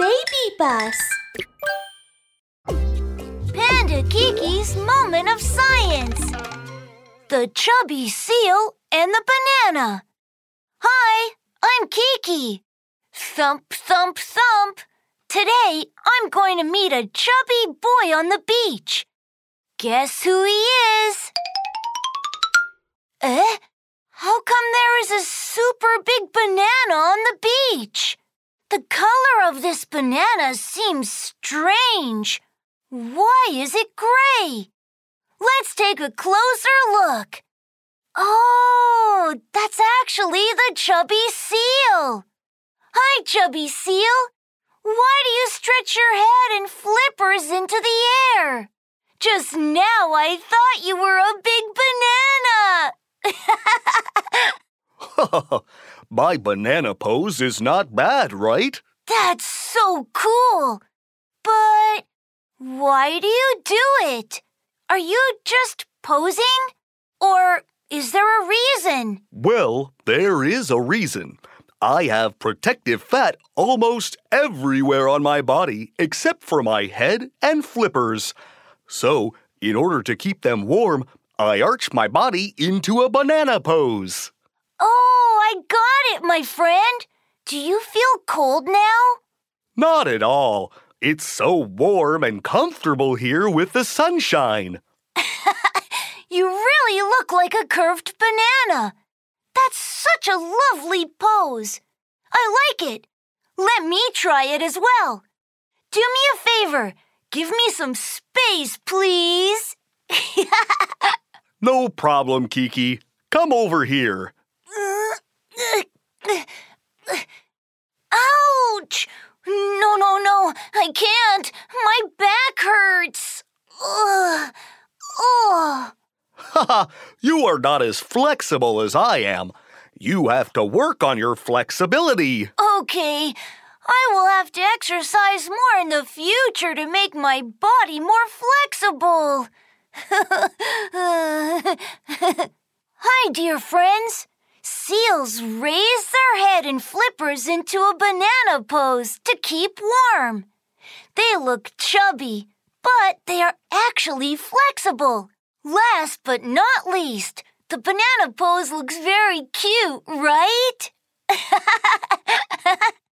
baby bus. Panda Kiki's moment of science. The chubby seal and the banana. Hi, I'm Kiki. Thump, thump, thump. Today I'm going to meet a chubby boy on the beach. Guess who he is? Eh? How come there is a super big banana on the beach? The color of this banana seems strange. Why is it gray? Let's take a closer look. Oh, that's actually the chubby seal. Hi, chubby seal. Why do you stretch your head and flippers into the air? Just now I thought you were a big banana. My banana pose is not bad, right? That's so cool. But why do you do it? Are you just posing? Or is there a reason? Well, there is a reason. I have protective fat almost everywhere on my body except for my head and flippers. So, in order to keep them warm, I arch my body into a banana pose. Oh, I got it, my friend. Do you feel cold now? Not at all. It's so warm and comfortable here with the sunshine. You really look like a curved banana. That's such a lovely pose. I like it. Let me try it as well. Do me a favor. Give me some space, please. No problem, Kiki. Come over here. Ouch! No, no, no, I can't. My back hurts. Ugh. Ugh. Haha, you are not as flexible as I am. You have to work on your flexibility. Okay, I will have to exercise more in the future to make my body more flexible. Hi, dear friends. Seals raise their head and flippers into a banana pose to keep warm. They look chubby, but they are actually flexible. Last but not least, the banana pose looks very cute, right?